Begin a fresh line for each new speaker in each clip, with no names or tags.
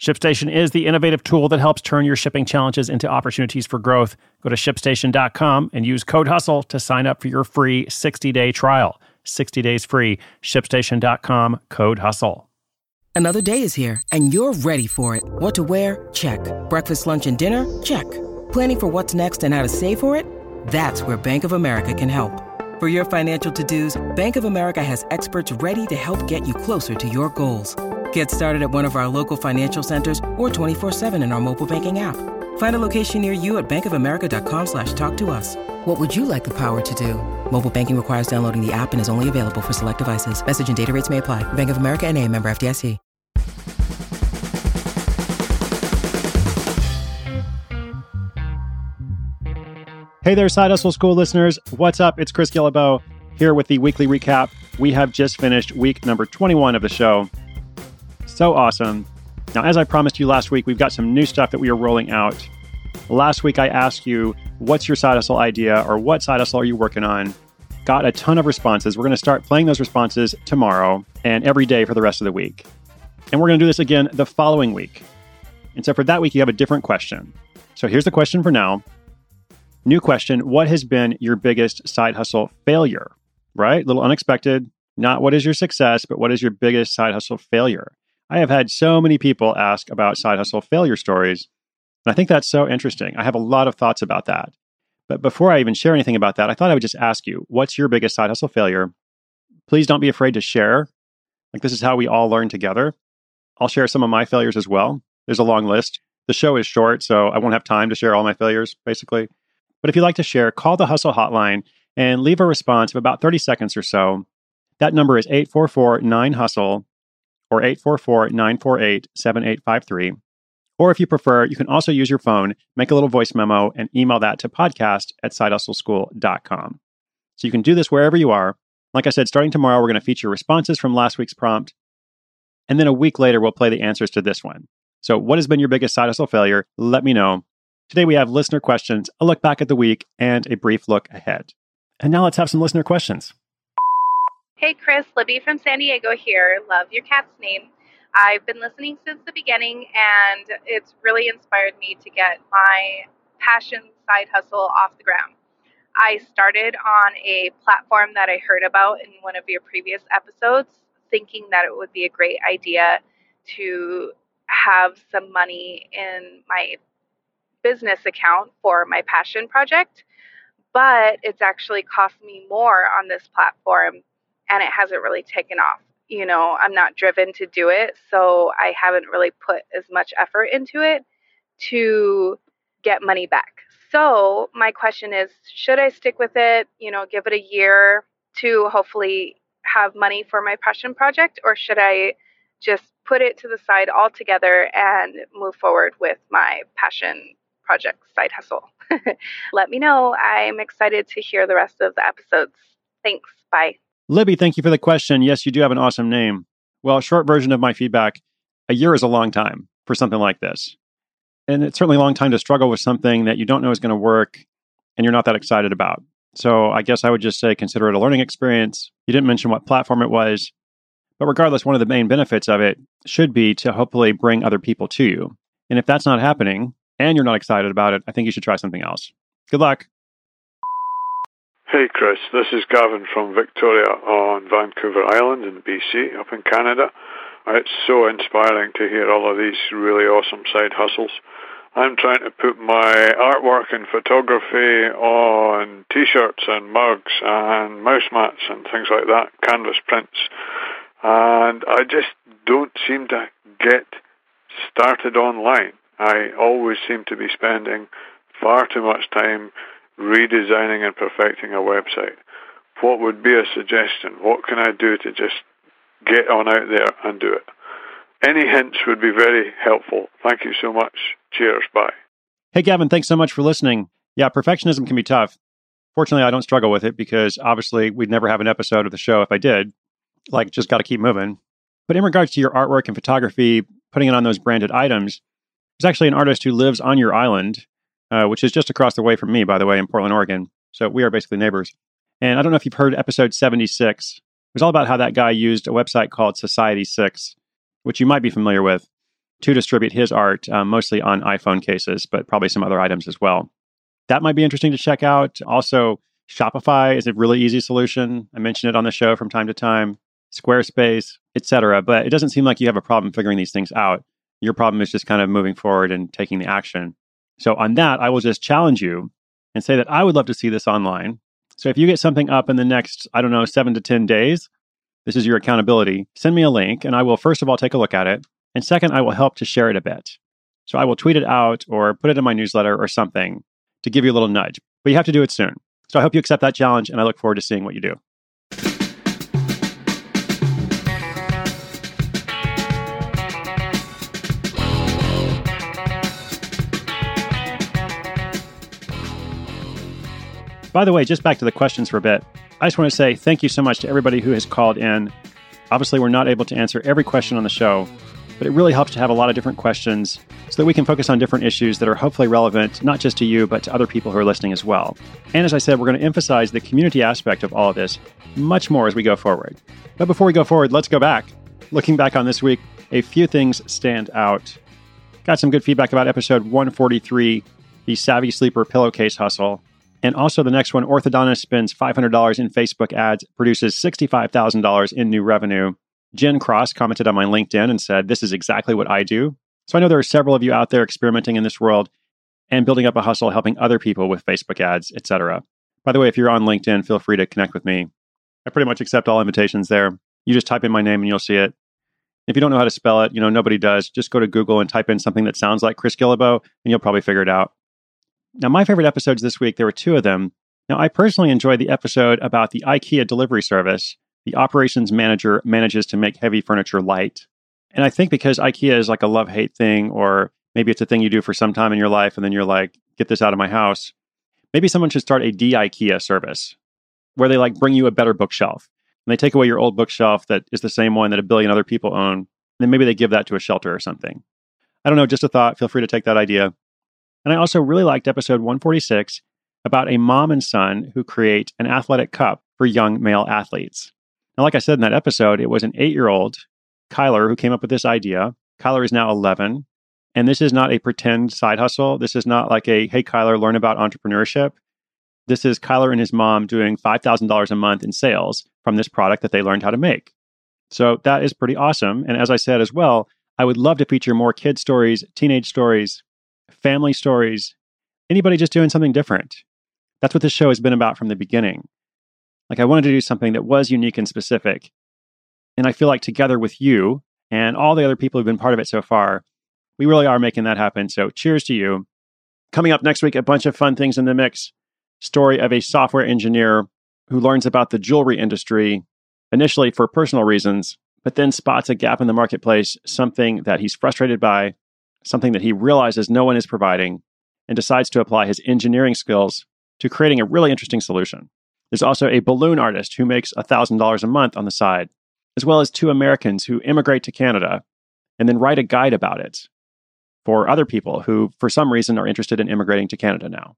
ShipStation is the innovative tool that helps turn your shipping challenges into opportunities for growth. Go to shipstation.com and use code HUSTLE to sign up for your free 60 day trial. 60 days free. ShipStation.com, code HUSTLE.
Another day is here and you're ready for it. What to wear? Check. Breakfast, lunch, and dinner? Check. Planning for what's next and how to save for it? That's where Bank of America can help. For your financial to dos, Bank of America has experts ready to help get you closer to your goals. Get started at one of our local financial centers or 24-7 in our mobile banking app. Find a location near you at bankofamerica.com slash talk to us. What would you like the power to do? Mobile banking requires downloading the app and is only available for select devices. Message and data rates may apply. Bank of America and a member FDIC.
Hey there, Side Hustle School listeners. What's up? It's Chris Guillebeau here with the weekly recap. We have just finished week number 21 of the show. So awesome. Now, as I promised you last week, we've got some new stuff that we are rolling out. Last week, I asked you, what's your side hustle idea or what side hustle are you working on? Got a ton of responses. We're going to start playing those responses tomorrow and every day for the rest of the week. And we're going to do this again the following week. And so for that week, you have a different question. So here's the question for now. New question What has been your biggest side hustle failure? Right? A little unexpected. Not what is your success, but what is your biggest side hustle failure? I have had so many people ask about side hustle failure stories. And I think that's so interesting. I have a lot of thoughts about that. But before I even share anything about that, I thought I would just ask you what's your biggest side hustle failure? Please don't be afraid to share. Like, this is how we all learn together. I'll share some of my failures as well. There's a long list. The show is short, so I won't have time to share all my failures, basically. But if you'd like to share, call the Hustle Hotline and leave a response of about 30 seconds or so. That number is 844 9 Hustle or 844 948 7853. Or if you prefer, you can also use your phone, make a little voice memo, and email that to podcast at sidehustleschool.com. So you can do this wherever you are. Like I said, starting tomorrow, we're going to feature responses from last week's prompt. And then a week later, we'll play the answers to this one. So, what has been your biggest side hustle failure? Let me know. Today, we have listener questions, a look back at the week, and a brief look ahead. And now let's have some listener questions.
Hey, Chris, Libby from San Diego here. Love your cat's name. I've been listening since the beginning, and it's really inspired me to get my passion side hustle off the ground. I started on a platform that I heard about in one of your previous episodes, thinking that it would be a great idea to have some money in my business account for my passion project. But it's actually cost me more on this platform and it hasn't really taken off. You know, I'm not driven to do it, so I haven't really put as much effort into it to get money back. So, my question is should I stick with it, you know, give it a year to hopefully have money for my passion project, or should I just put it to the side altogether and move forward with my passion project side hustle? Let me know. I'm excited to hear the rest of the episodes. Thanks. Bye.
Libby, thank you for the question. Yes, you do have an awesome name. Well, a short version of my feedback a year is a long time for something like this. And it's certainly a long time to struggle with something that you don't know is going to work and you're not that excited about. So I guess I would just say consider it a learning experience. You didn't mention what platform it was. But regardless, one of the main benefits of it should be to hopefully bring other people to you. And if that's not happening and you're not excited about it, I think you should try something else. Good luck.
Hey Chris, this is Gavin from Victoria on Vancouver Island in BC, up in Canada. It's so inspiring to hear all of these really awesome side hustles. I'm trying to put my artwork and photography on t-shirts and mugs and mouse mats and things like that, canvas prints. And I just don't seem to get started online. I always seem to be spending far too much time redesigning and perfecting a website. What would be a suggestion? What can I do to just get on out there and do it? any hints would be very helpful. Thank you so much. Cheers. Bye.
Hey, Gavin, thanks so much for listening. Yeah, perfectionism can be tough. Fortunately, I don't struggle with it because obviously we'd never have an episode of the show if I did. Like, just got to keep moving. But in regards to your artwork and photography, putting it on those branded items, there's actually an artist who lives on your island, uh, which is just across the way from me, by the way, in Portland, Oregon. So we are basically neighbors. And I don't know if you've heard episode 76. It was all about how that guy used a website called Society 6, which you might be familiar with, to distribute his art, um, mostly on iPhone cases, but probably some other items as well. That might be interesting to check out. Also, Shopify is a really easy solution. I mention it on the show from time to time. Squarespace, etc. But it doesn't seem like you have a problem figuring these things out. Your problem is just kind of moving forward and taking the action. So on that, I will just challenge you and say that I would love to see this online. So if you get something up in the next, I don't know, seven to 10 days, this is your accountability. Send me a link and I will, first of all, take a look at it. And second, I will help to share it a bit. So I will tweet it out or put it in my newsletter or something to give you a little nudge. But you have to do it soon. So I hope you accept that challenge and I look forward to seeing what you do. By the way, just back to the questions for a bit. I just want to say thank you so much to everybody who has called in. Obviously, we're not able to answer every question on the show, but it really helps to have a lot of different questions so that we can focus on different issues that are hopefully relevant not just to you, but to other people who are listening as well. And as I said, we're going to emphasize the community aspect of all of this much more as we go forward. But before we go forward, let's go back. Looking back on this week, a few things stand out. Got some good feedback about episode 143, the Savvy Sleeper Pillowcase Hustle. And also, the next one, orthodontist spends $500 in Facebook ads, produces $65,000 in new revenue. Jen Cross commented on my LinkedIn and said, This is exactly what I do. So I know there are several of you out there experimenting in this world and building up a hustle, helping other people with Facebook ads, etc. By the way, if you're on LinkedIn, feel free to connect with me. I pretty much accept all invitations there. You just type in my name and you'll see it. If you don't know how to spell it, you know, nobody does. Just go to Google and type in something that sounds like Chris Guillebeau, and you'll probably figure it out. Now, my favorite episodes this week, there were two of them. Now, I personally enjoyed the episode about the IKEA delivery service. The operations manager manages to make heavy furniture light. And I think because IKEA is like a love hate thing, or maybe it's a thing you do for some time in your life and then you're like, get this out of my house. Maybe someone should start a de IKEA service where they like bring you a better bookshelf and they take away your old bookshelf that is the same one that a billion other people own. And then maybe they give that to a shelter or something. I don't know, just a thought. Feel free to take that idea. And I also really liked episode 146 about a mom and son who create an athletic cup for young male athletes. Now, like I said in that episode, it was an eight year old, Kyler, who came up with this idea. Kyler is now 11. And this is not a pretend side hustle. This is not like a, hey, Kyler, learn about entrepreneurship. This is Kyler and his mom doing $5,000 a month in sales from this product that they learned how to make. So that is pretty awesome. And as I said as well, I would love to feature more kid stories, teenage stories, family stories, anybody just doing something different. That's what this show has been about from the beginning. Like, I wanted to do something that was unique and specific. And I feel like together with you and all the other people who've been part of it so far, we really are making that happen. So, cheers to you. Coming up next week, a bunch of fun things in the mix. Story of a software engineer who learns about the jewelry industry, initially for personal reasons, but then spots a gap in the marketplace, something that he's frustrated by, something that he realizes no one is providing, and decides to apply his engineering skills to creating a really interesting solution. There's also a balloon artist who makes $1,000 a month on the side, as well as two Americans who immigrate to Canada and then write a guide about it for other people who, for some reason, are interested in immigrating to Canada now.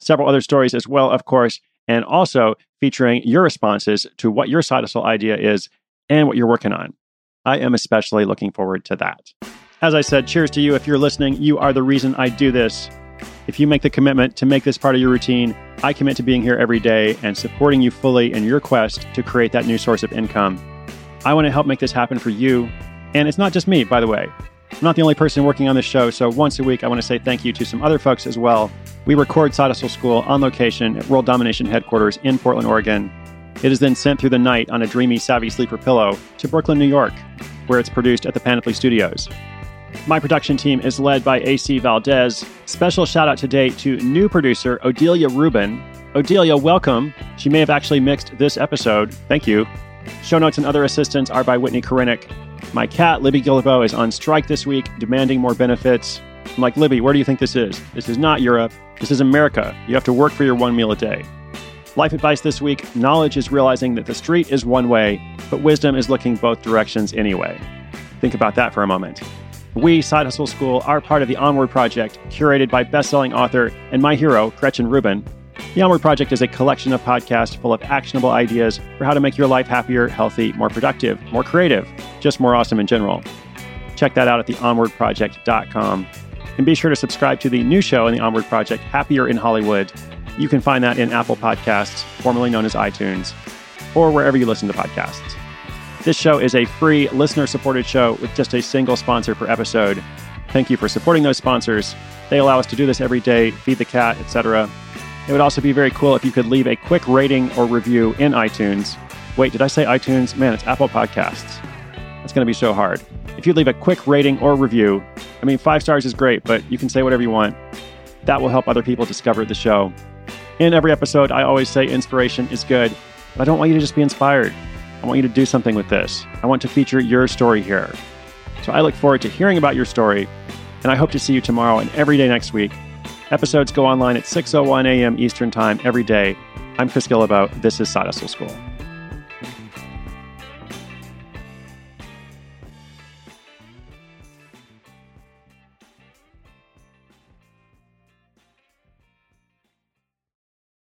Several other stories as well, of course, and also featuring your responses to what your side hustle idea is and what you're working on. I am especially looking forward to that. As I said, cheers to you. If you're listening, you are the reason I do this. If you make the commitment to make this part of your routine, I commit to being here every day and supporting you fully in your quest to create that new source of income. I want to help make this happen for you. And it's not just me, by the way. I'm not the only person working on this show, so once a week, I want to say thank you to some other folks as well. We record Side Hustle School on location at World Domination headquarters in Portland, Oregon. It is then sent through the night on a dreamy Savvy Sleeper pillow to Brooklyn, New York, where it's produced at the Panoply Studios. My production team is led by AC Valdez. Special shout out today to new producer Odelia Rubin. Odelia, welcome. She may have actually mixed this episode. Thank you. Show notes and other assistance are by Whitney Korinek. My cat, Libby Guillebeau, is on strike this week, demanding more benefits. I'm like, Libby, where do you think this is? This is not Europe. This is America. You have to work for your one meal a day. Life advice this week knowledge is realizing that the street is one way, but wisdom is looking both directions anyway. Think about that for a moment. We, Side Hustle School, are part of the Onward Project, curated by best-selling author and my hero, Gretchen Rubin. The Onward Project is a collection of podcasts full of actionable ideas for how to make your life happier, healthy, more productive, more creative, just more awesome in general. Check that out at theonwardproject.com. And be sure to subscribe to the new show in the Onward Project, Happier in Hollywood, you can find that in Apple Podcasts, formerly known as iTunes, or wherever you listen to podcasts. This show is a free listener supported show with just a single sponsor per episode. Thank you for supporting those sponsors. They allow us to do this every day, feed the cat, etc. It would also be very cool if you could leave a quick rating or review in iTunes. Wait, did I say iTunes? Man, it's Apple Podcasts. It's going to be so hard. If you leave a quick rating or review, I mean, five stars is great, but you can say whatever you want. That will help other people discover the show. In every episode, I always say inspiration is good, but I don't want you to just be inspired. I want you to do something with this. I want to feature your story here. So I look forward to hearing about your story, and I hope to see you tomorrow and every day next week. Episodes go online at 6.01 a.m. Eastern Time every day. I'm Chris Guillebeau. This is Side Hustle School.